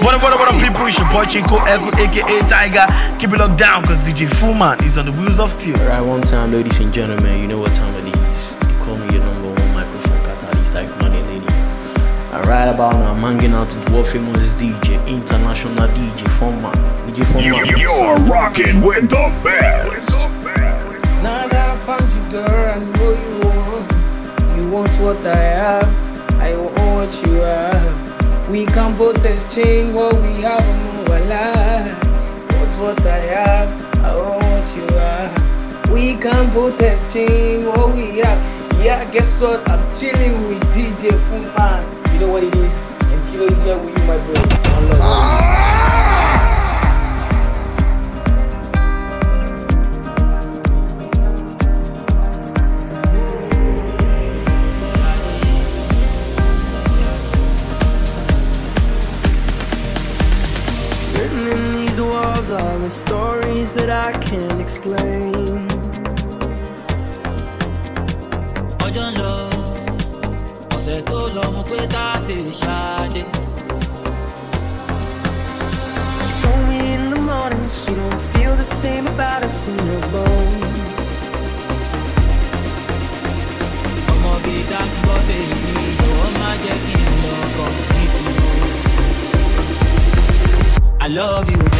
What up, what up, what up, people? It's your boy Chinko Ekun, aka Tiger. Keep it locked down, cause DJ Funman is on the wheels of steel. Right, one time, ladies and gentlemen, you know what time it is. You call me your number one microphone catalyst, type money eh, lady. Alright, about now, I'm hanging out with world famous DJ, international DJ Funman. DJ Funman. You, you're rocking with the best. Now that I found you, girl, I know you want. You want what I have, I want what you have. We can both exchange what we have and move alive. What's what I have, I want what you have. We can both exchange what we have. Yeah, guess what? I'm chilling with DJ Funman. You know what it is? And Kilo is here with you, my bro. Ah! Walls are the stories that I can't explain. ọjọ́ ń lọ ọ̀sẹ̀ tó lọ mo pé tá a ti ṣáde. She told me in the morning she don't feel the same about us in her bones. ọmọ bíi dáńgbọ́ tèmi jọ̀wọ́ má jẹ́ kí n lọ bọ̀ ní. I love you.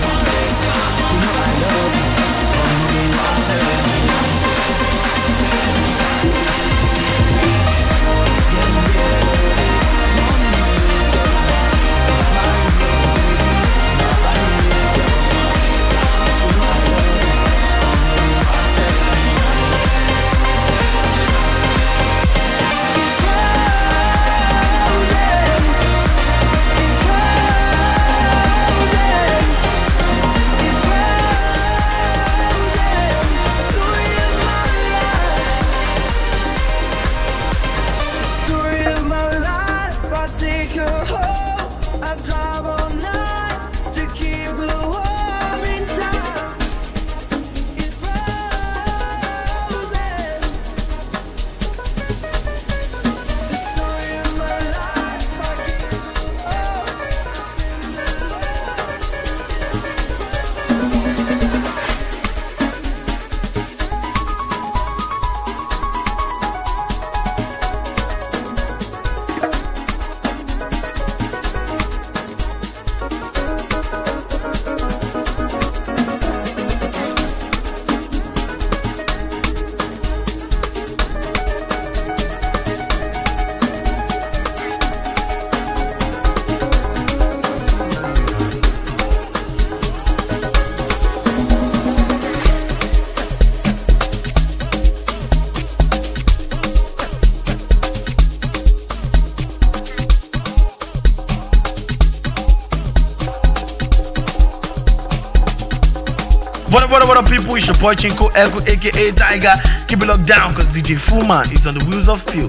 What up, what up, what up, people? It's your boy Chinko Ekun, aka Tiger. Keep it locked down, cause DJ Funman is on the wheels of steel.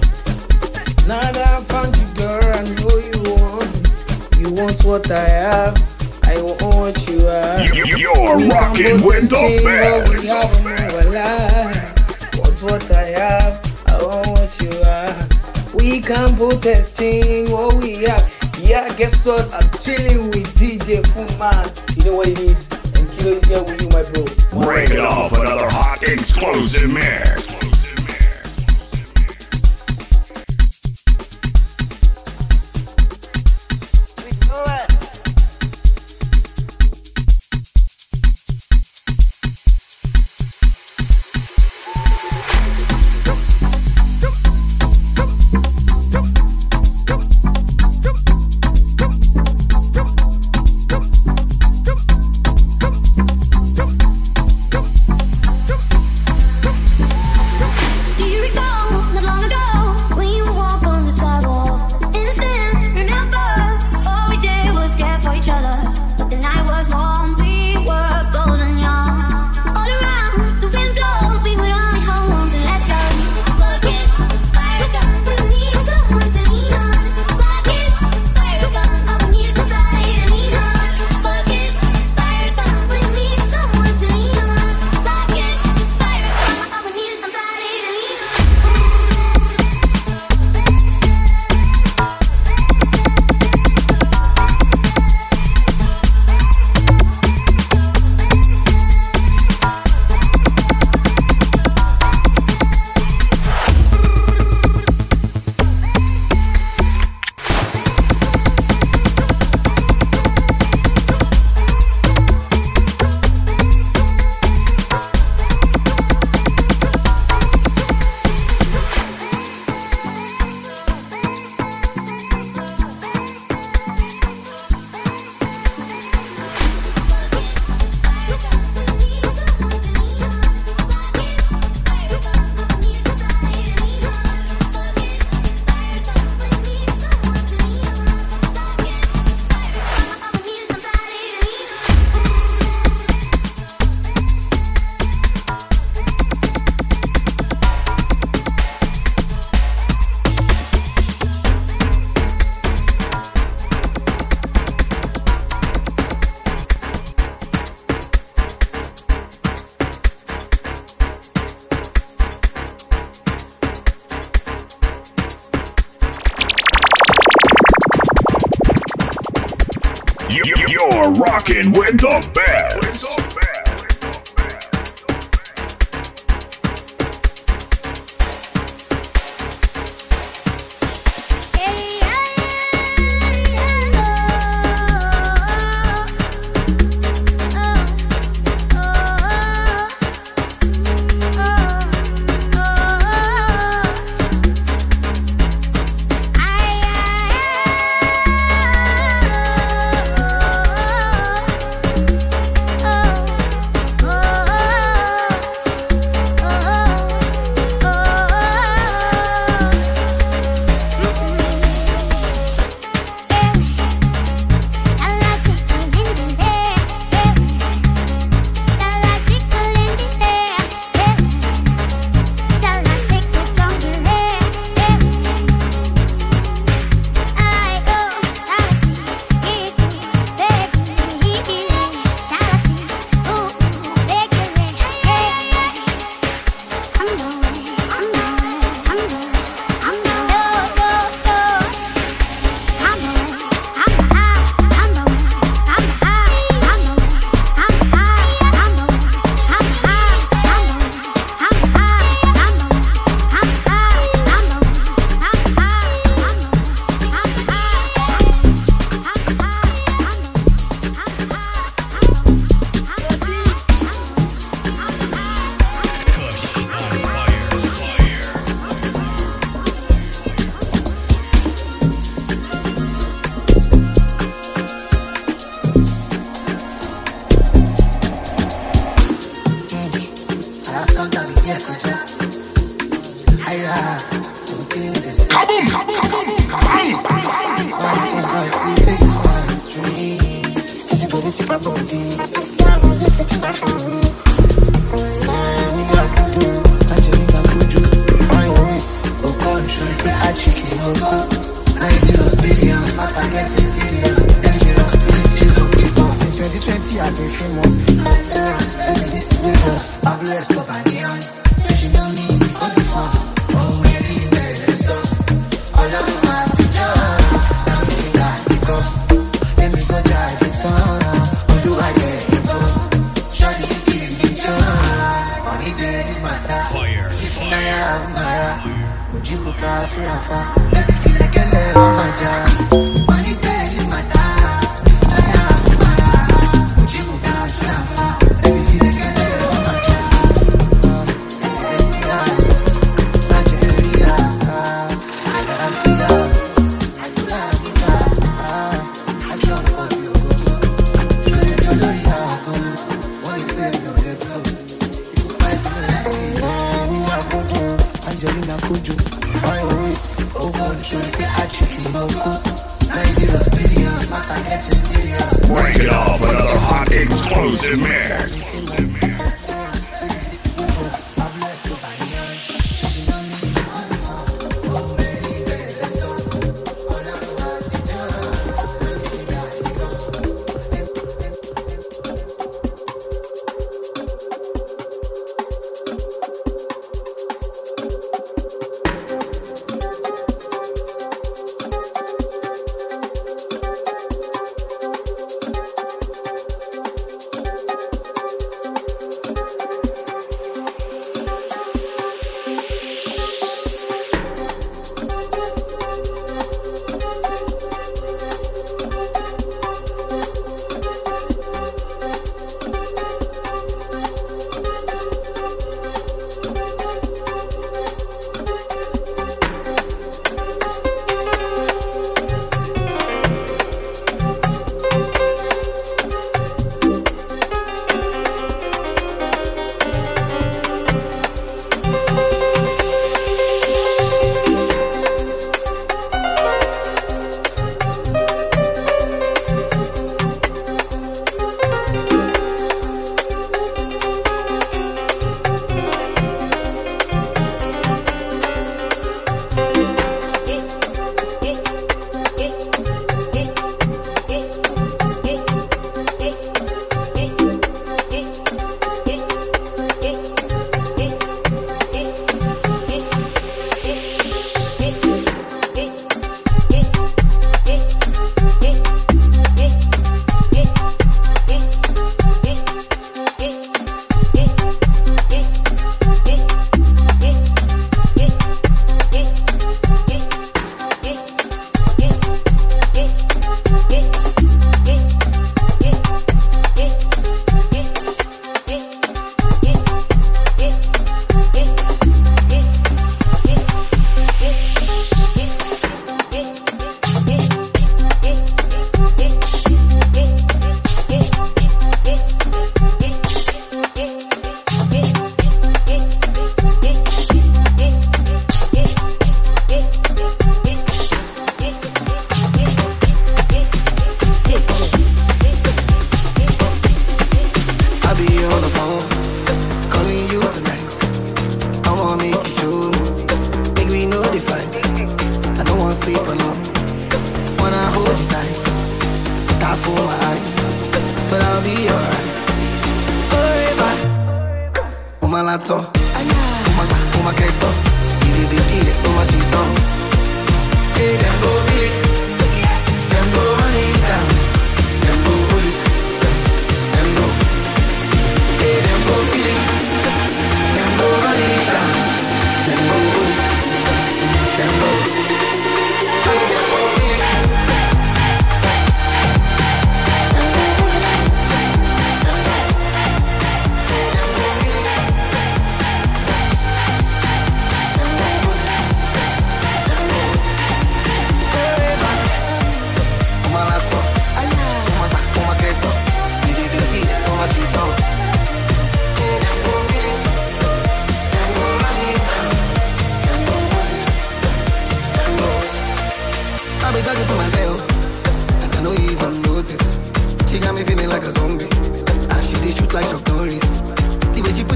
Now that I found you, girl, I know you want. You want what I have, I want what you have. You, you're We rocking with the exchange what we best. have and move alive. What's what I have, I want what you have. We can both exchange what we have. Yeah, guess what? I'm chilling with DJ Funman. You know what it is? Kilo with you, my bro. Break it off another hot explosive mix.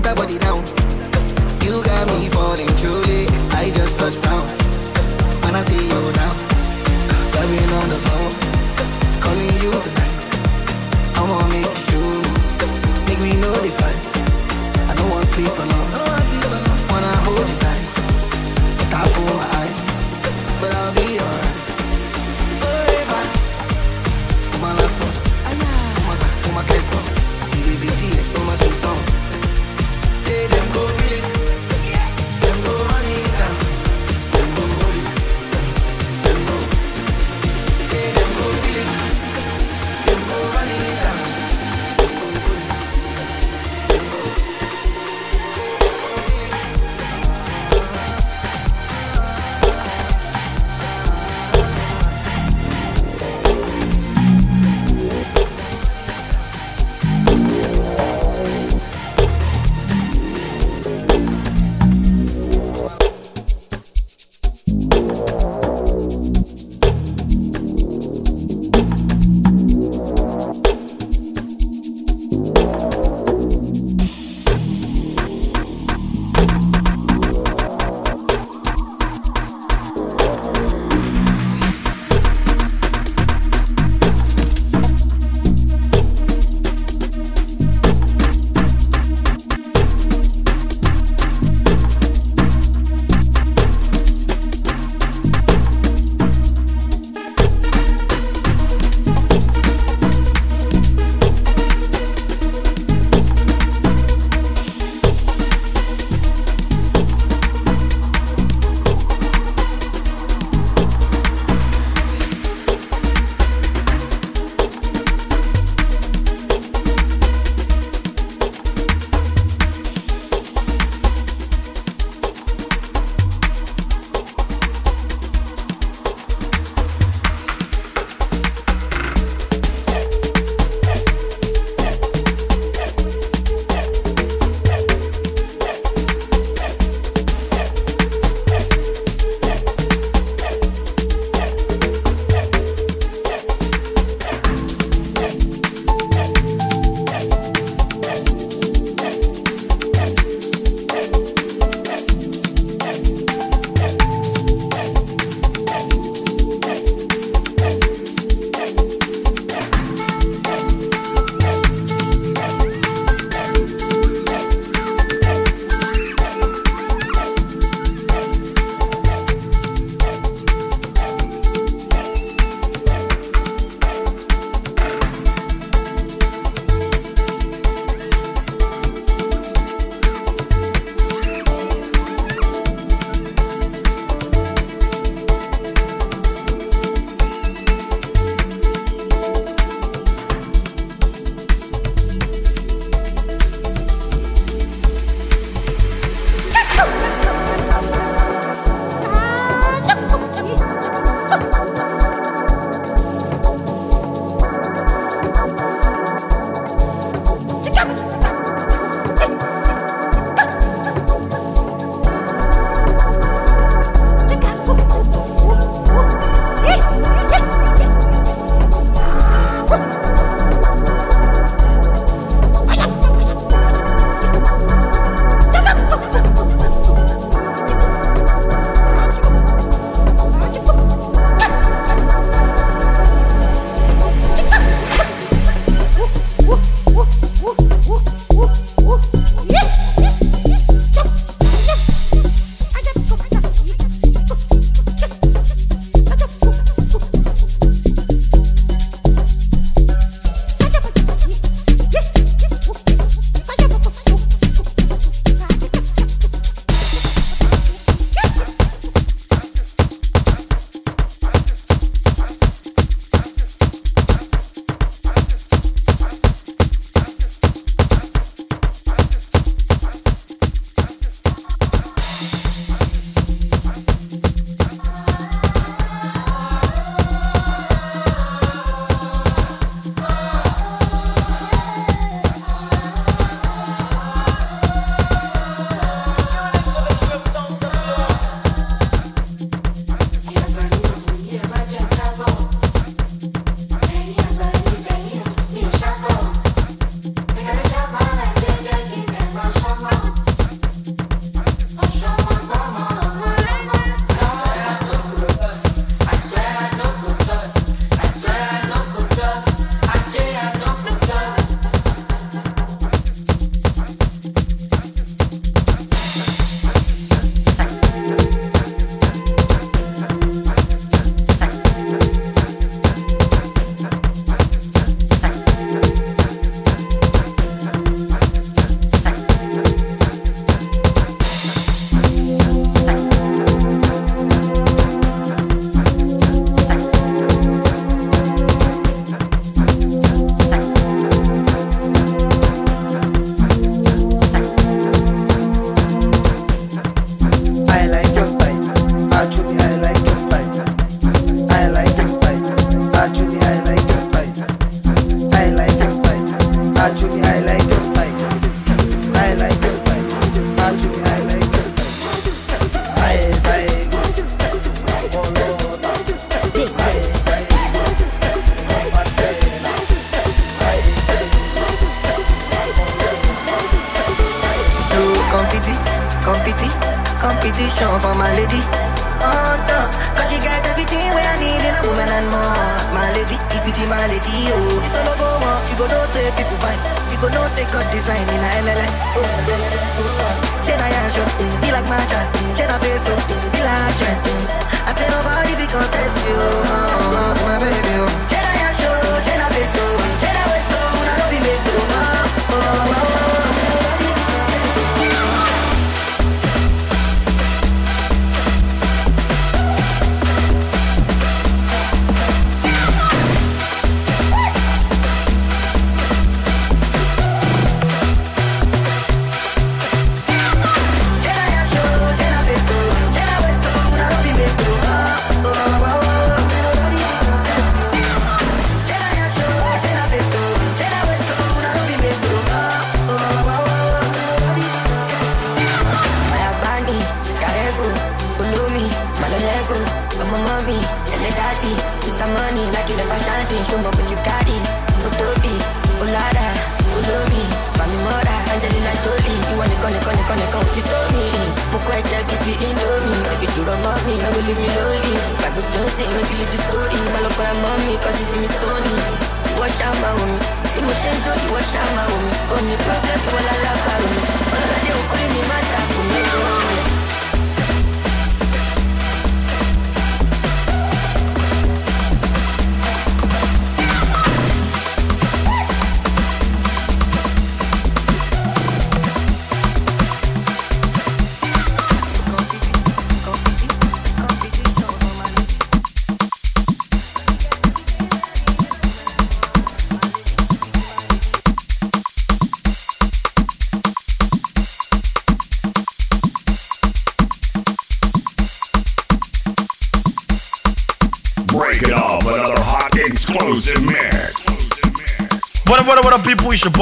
Put body down,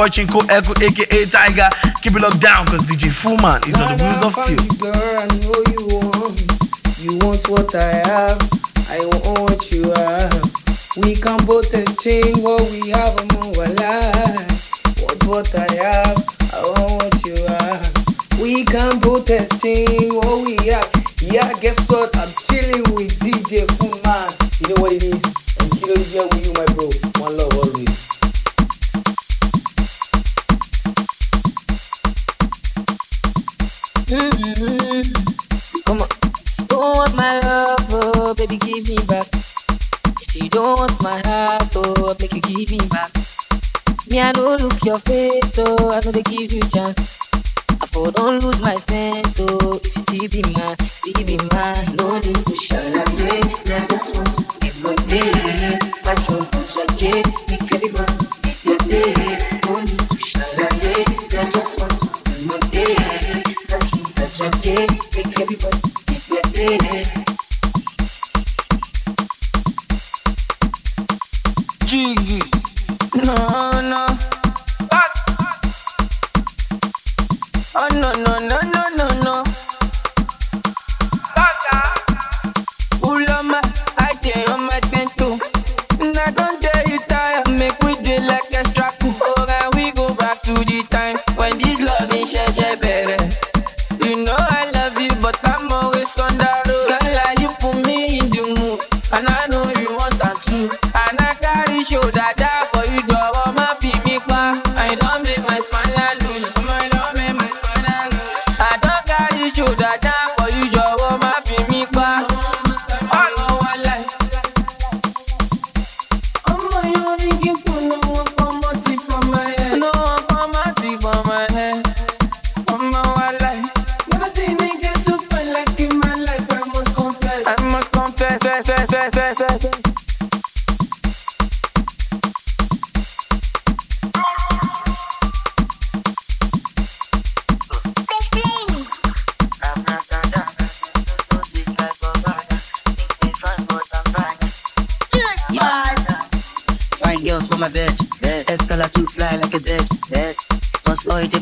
watching Co Echo aka Tiger. Keep it locked down cause DJ Funman is on the wheels of steel. Girl, I know you want. You want what I have. I want what you have. We can both exchange what we have among our lives. What's what I have? I want what you have. We can both exchange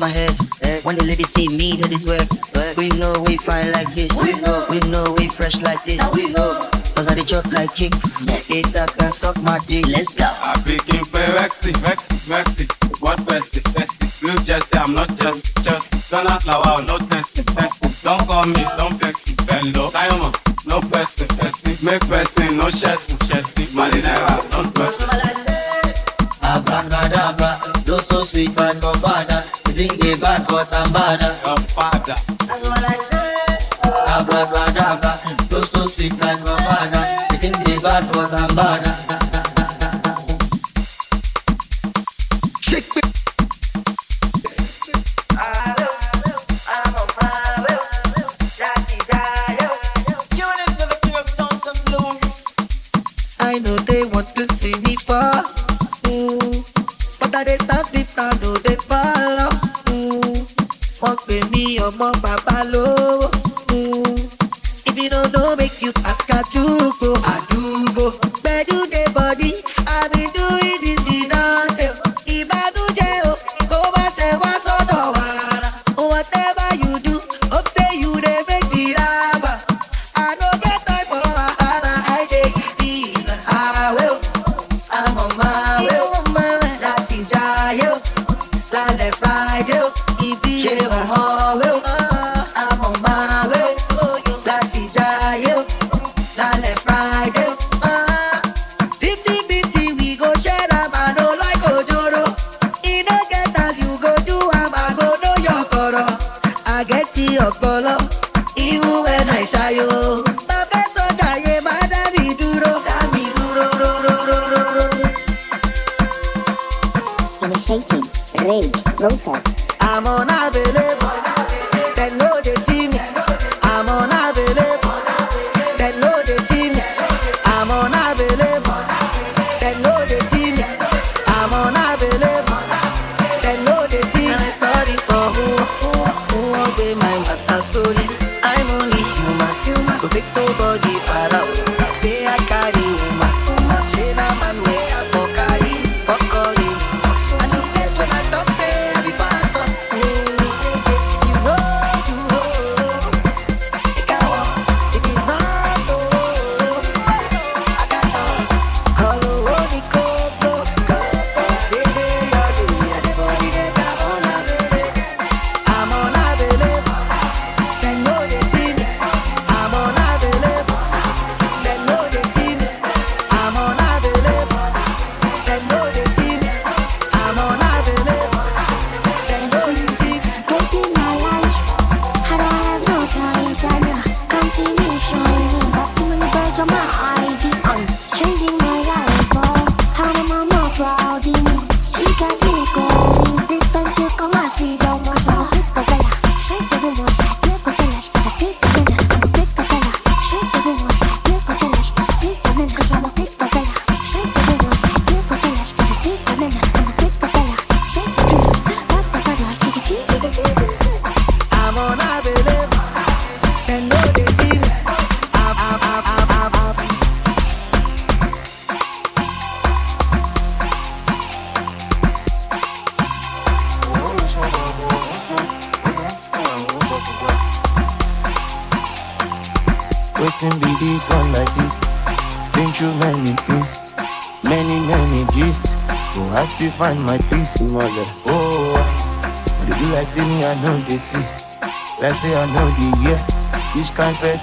my head. When the ladies see me, that is work. We know we fine like this. We know we, know we fresh like this. We know. Cause I chop like kick. Yes. It that can suck my dick. Let's go. I'm begin for Rexy, Rexy, Rexy. What bestie, bestie. Look, Jesse, I'm not just, just. Don't act loud, I'm not testing, testing. Don't call me, don't vex me. Hello, diamond. No person, person. Make person, no chesty, chesty. Malinera, don't person. Abracadabra, you're so sweet, but no bad. Drink the bad for Tambada. Your father. Abba, Abba, Abba. So, Tambada. know. Mm. If you don't know, make you ask a look.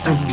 different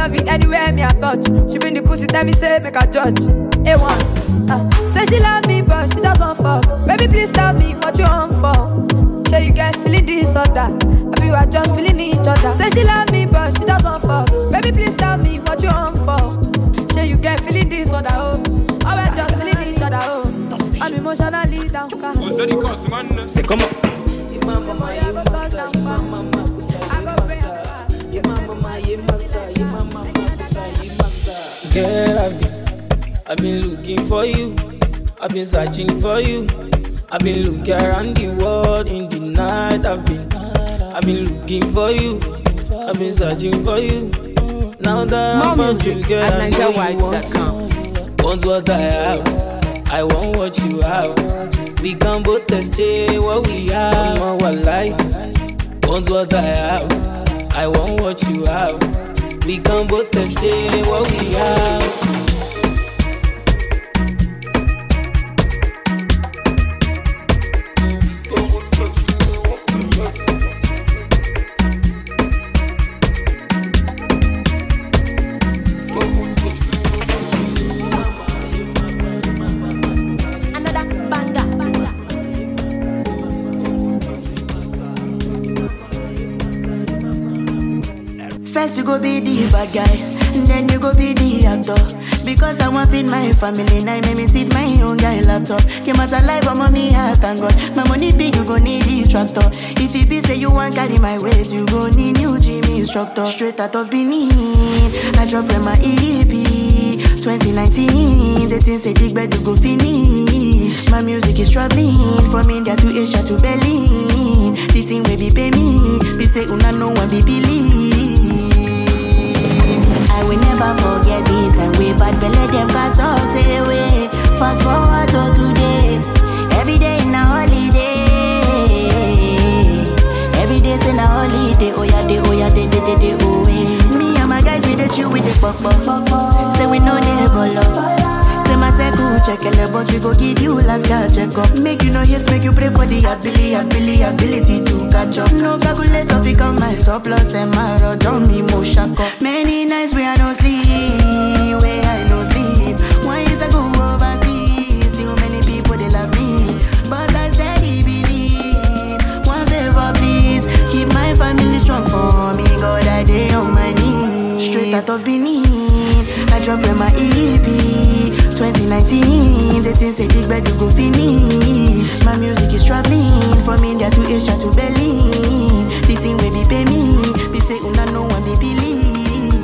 love me anywhere me I touch. She bring the pussy, tell me say make a judge. A1, uh, say she love me but she doesn't fuck. Baby please tell me what you want for. Say you get feeling this or that, I you are just feeling each other. Say she love me but she doesn't fuck. Baby please tell me what you want for. Say you get feeling this or that, oh, I we just feeling each other, oh. I'm emotionally down. C'est comment Girl, I've been, I've been looking for you. I've been searching for you. I've been looking around the world in the night. I've been, I've been looking for you. I've been searching for you. Now that I More found you, girl, I know you want, want what I have. I want what you have. We can both exchange what we have. I'm what life. Want what I have. I want what you have. We can both exchange what we have. You go be the bad guy, then you go be the actor. Because I want feed my family, now make me sit my own guy laptop. Came out alive, I'm on me, I thank God. My money big, you go need the tractor. If it be say you want carry my waist, you go need new gym instructor. Straight out of Benin, I drop in my EP. 2019, the things say dig bed you go finish. My music is traveling from India to Asia to Berlin. This thing will be pay me, be say una no one be believe. I will never forget it and we bad belly them cast us away. Fast forward to today, every day in a holiday. Every day's in a holiday, oh yeah, day, oh yeah, day, day, day, day, oh yeah. Me and my guys we dey chill with the pop pop pop pop. Say we know they. Say my but we go give you last girl check up. Make you no hate, make you pray for the ability, ability, ability to catch up. No calculator fi come my surplus and my rod on me mo shack up. Many nights where I don't sleep, where I no sleep. One I go overseas, how many people they love me, but I steady believe. One favor please, keep my family strong for me. God I day on my knees, straight out of Benin. I drop in my EP 2019. The things say dig bed you go finish. My music is traveling from India to Asia to Berlin. The thing will be pay me. Be say oh, una no one be believe.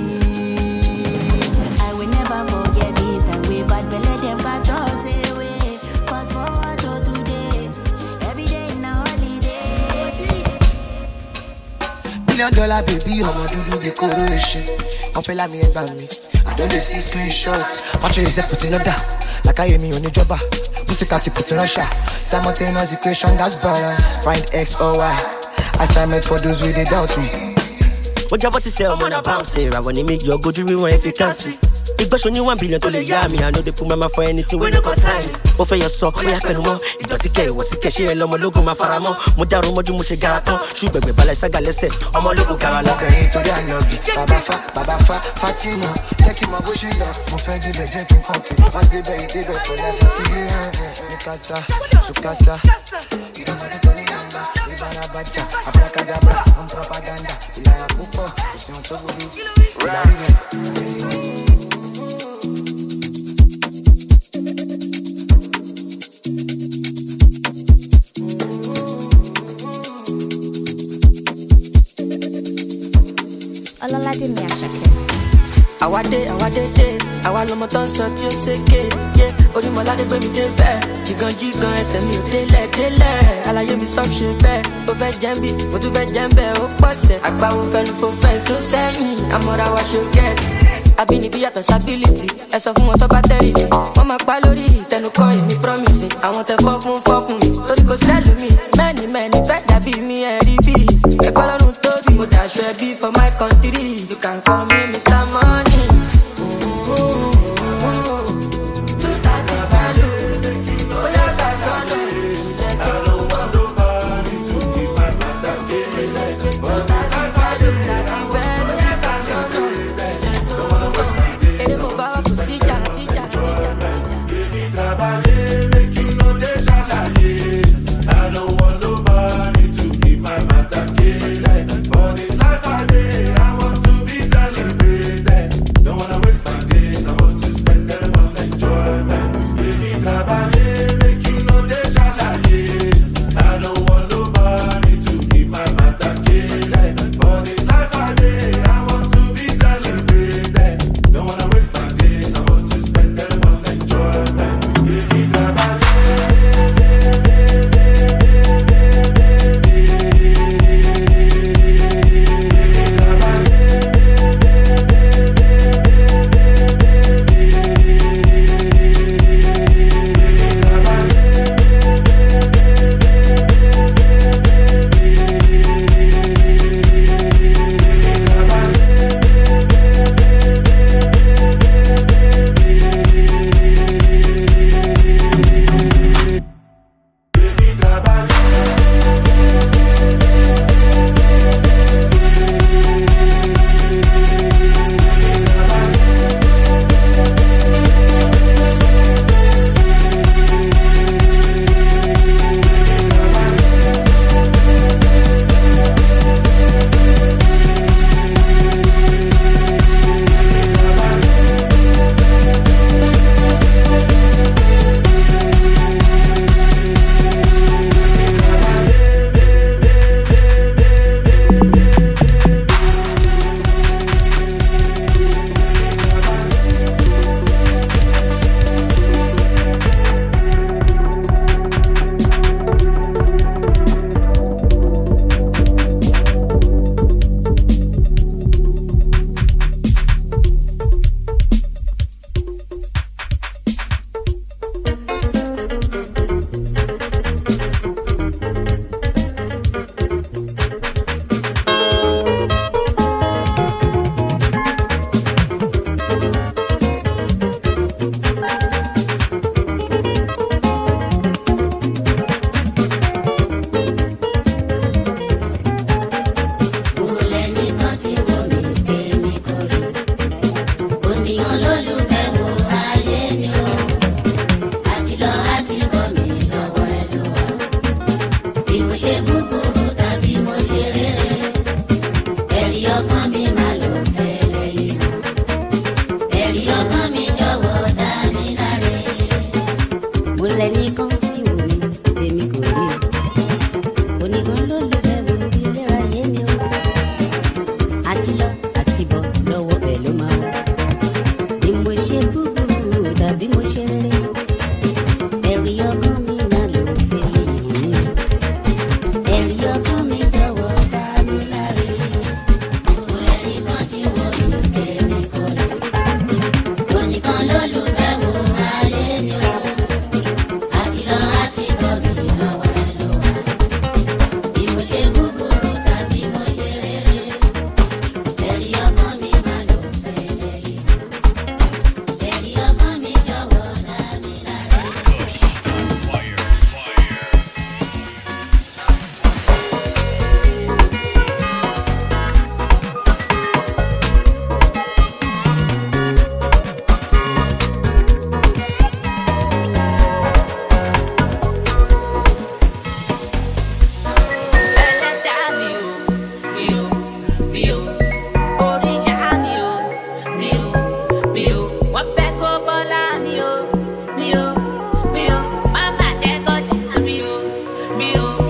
I will never forget it and we bad belly them cast us away. Fast forward to today. Every day in a holiday. Million dollar baby, ọmọ dúdú bí kóró ẹṣin. Wọ́n fẹ́ lámì ẹgbà mi. I don dey see screenshot. Wọ́n tún reset put in order. Làkàyè mi ò ní jọba. Pussycat put in a Russia. Simultaneous equation gas balance. Find X or Y. Assignment for those wey dey doubt me. ó jábọ́ ti sẹ́ ọmọ náà bounce ìràwọ̀ ní méjì ọgójú ríran ẹ̀ fi káàsì ìgbésùn ní one billion tó lè yá mi àná dẹ́kun máa ma fọ ẹni tí wọ́n ní concern ó fẹ́ yọ sọ ó yà pẹ̀lú mọ́ ìdọ̀tí kẹ ìwọ̀sí kẹ ṣé ẹ lọ́mọ ológun máa fara mọ́ mo dárò mọ́jú mo ṣe gara tán ṣú gbẹ̀gbẹ̀ balẹ̀ sága lẹ́sẹ̀ ọmọ ológun gara lọ. Ọkùnrin torí ànábì. Bàbá fa, bàbá fa, Fatima. Jẹ́ kí n mọ bó ṣe lọ. Mo fẹ́ débẹ̀ jẹ́ kí n kàn kí. Wá débẹ̀ ìdébẹ̀ for life hàn. Ní kásá, sùkásá. Ìdánwò tó ní yàmbá. Ìbára bàjá, abracadabra, propaganda. Ìlànà púpọ̀, kò sí àwa dé àwa dé. Dé àwa lọmọ tó ń sọ tí ó ṣèké yé. Onímọ̀ládé gbé mi dé bẹ́ẹ̀. Jìgàn jìgàn ẹsẹ̀ mi ò délẹ̀ délẹ̀. Àlàyé mi stop ṣe bẹ́ẹ̀. Ó fẹ́ jẹ́ ń bí mo fẹ́ jẹ́ ń bẹ́ẹ̀. Ó pọ̀ sẹ́. Àgbáwo fẹ́nu fò fẹ́ só sẹ́yìn? Àmọ́ra wa ṣó kẹ́ àbínibí yàtọ̀ sábìlìtì ẹ sọ fún wọn tó bá tẹ́rì wọ́n máa pa lórí ìtẹnukọ́ èmi promise. Àwọn tẹ fọ́ fún fọ́ fún mi. Torí kò sẹ́lù mi. Mẹ́ni mẹ́ni fẹ́ dàbí mi ẹ̀ rí bí. Ẹ̀kọ́ lọ́run tóbi mo dàṣọ ẹbí for my country feel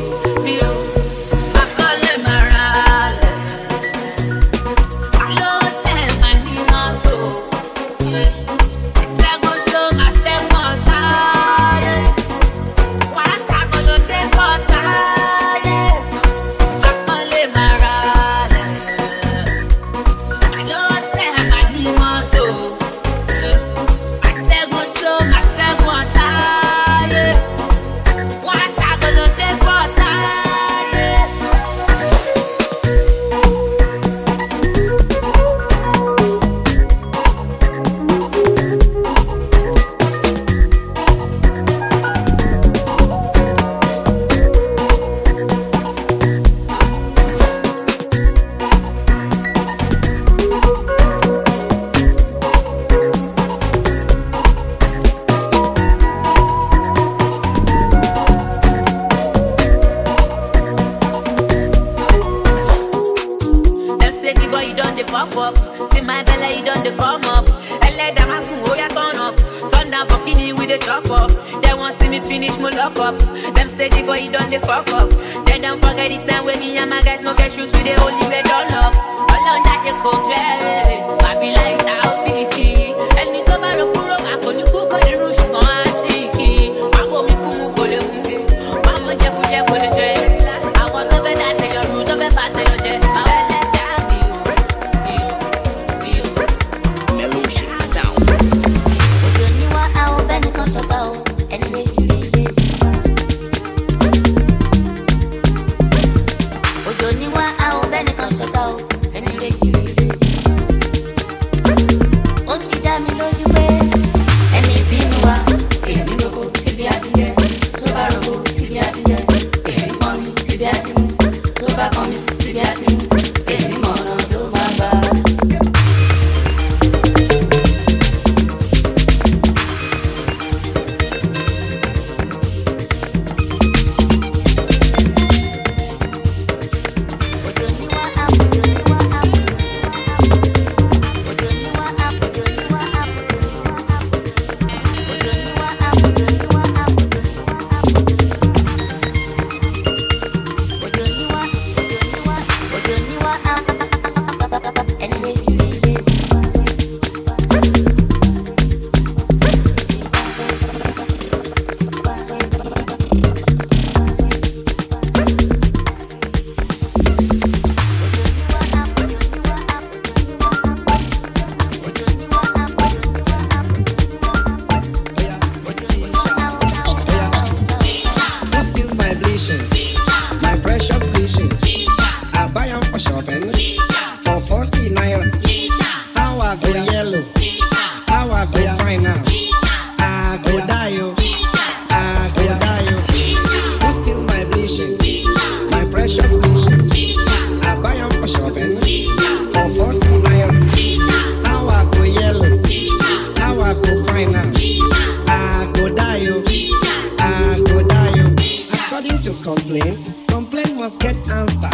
complain. complain must get answer.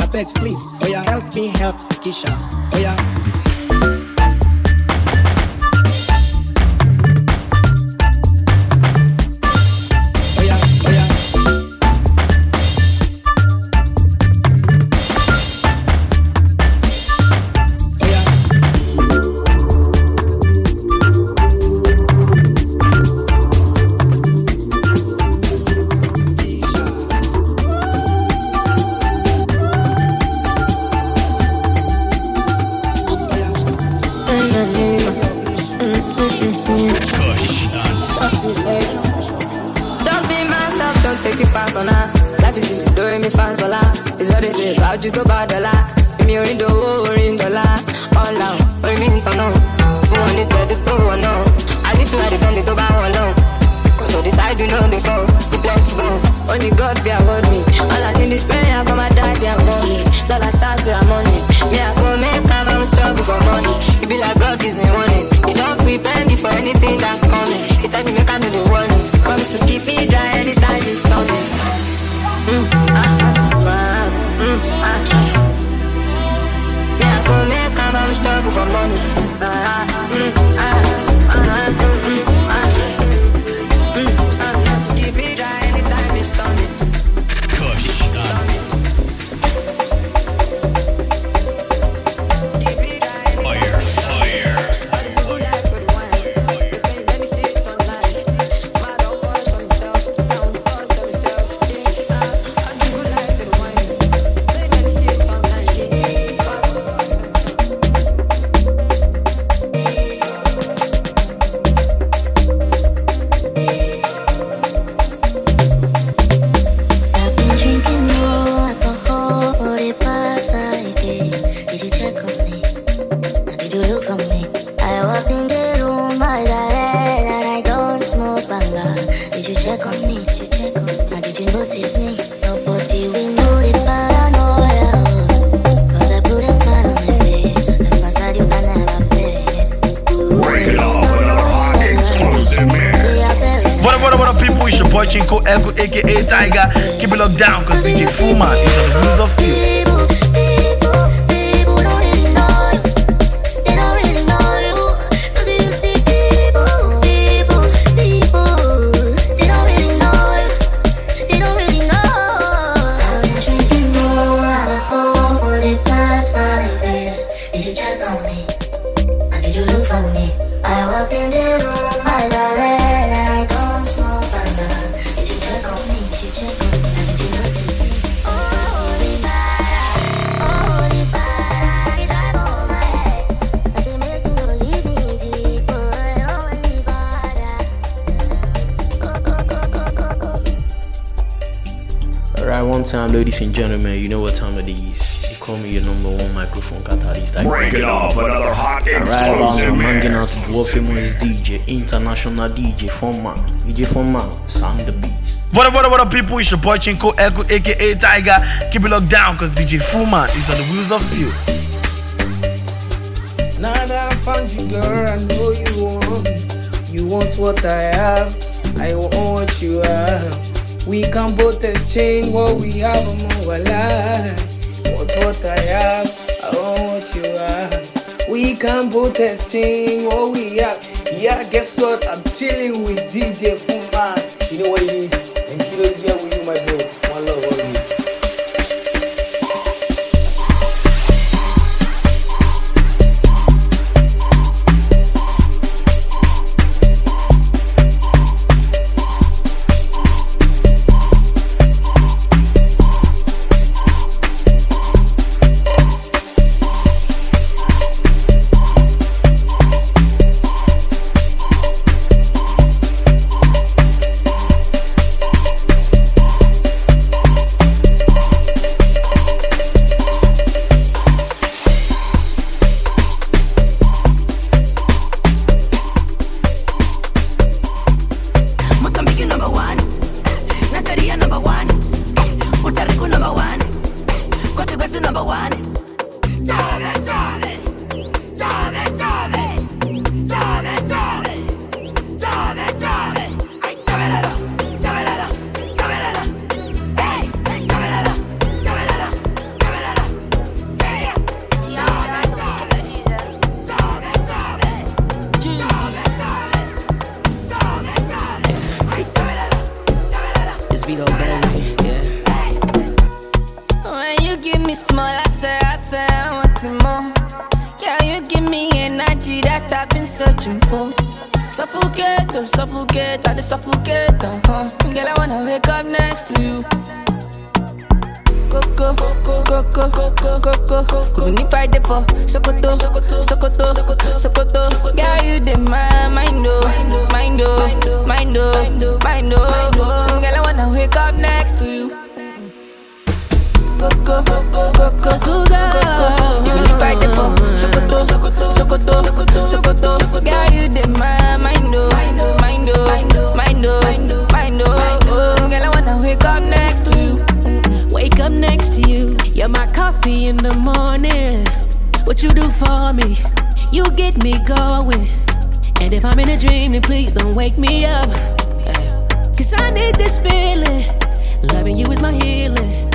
I beg, please, for your help me help teacher. For your with world famous DJ, international DJ, Funman. DJ Funman, sound the beats. What up, what up, what up, people? It's your boy Chinko Ekun, aka Tiger. Keep it locked down because DJ Funman is on the wheels of steel. Now that I found you, girl, I know you want. You want what I have, I want what you have. We can both exchange what we have and move alive. Want what I have, We can both exchange what we have. Yeah, guess what? I'm chilling with DJ Fuman. You know what it is? And Kilo is here with you, my bro. Suffocate, don't suffocate, I just suffocate, uh-huh. Girl, I wanna wake up next to you. Coco, coco, coco, coco, coco, coco. Ni pride for Sokoto, Sokoto, Sokoto, Sokoto. Girl, you the mind, mind, oh, mind, oh, mind, oh, mind, oh. Girl, I wanna wake up next to you. Sokoto, Sokoto, Sokoto, Sokoto. Girl, you. Girl, I wanna wake up next to you. Wake up next to you. You're my coffee in the morning. What you do for me, you get me going. And if I'm in a dream, then please don't wake me up. Cause I need this feeling. Loving you is my healing.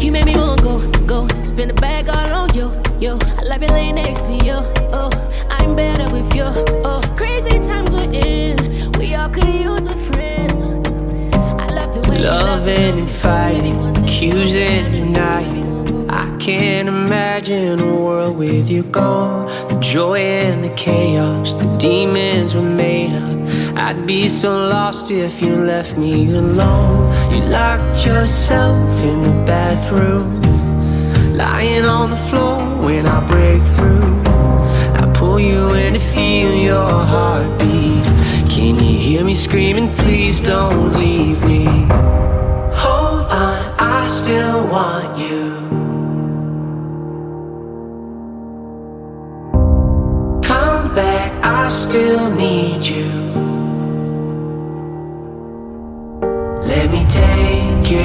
You make me wanna go, go, spin the bag all on you, yo. I love you laying next to you, oh. I'm better with you, oh. Crazy times we're in, we all could use a friend. I love the way you love Loving and fighting, accusing and denying. I can't imagine a world with you gone. The joy and the chaos, the demons were made up. I'd be so lost if you left me alone. You locked yourself in the bathroom, lying on the floor when I break through. I pull you in to feel your heartbeat. Can you hear me screaming? Please don't leave me. Hold on, I still want you. Take your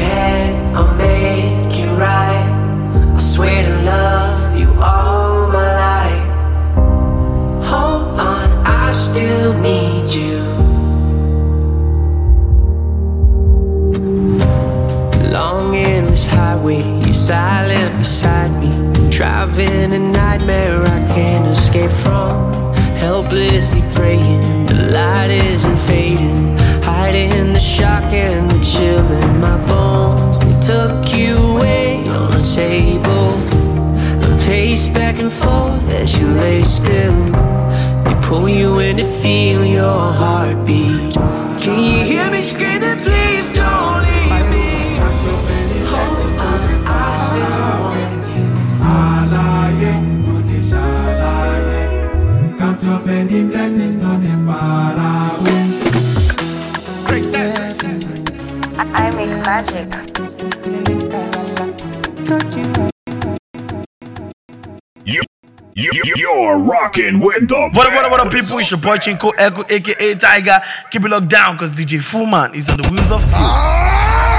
I'll make it right. I swear to love you all my life. Hold on, I still need you. Long endless highway, you're silent beside me. Driving a nightmare I can't escape from. Helplessly praying, the light isn't fading. Hiding the shock and the chill in my bones. They took you away on the table. I pace back and forth as you lay still. They pull you in to feel your heartbeat. Can you hear me screaming? Please don't leave me. Hold on, I still want you. Count your many blessings, no dey far away. I make magic. You, you, you're rocking with the What up, what up, what up, people? It's your boy Chinko Ekun, aka Tiger. Keep it locked down because DJ Funman is on the wheels of steel. Ah!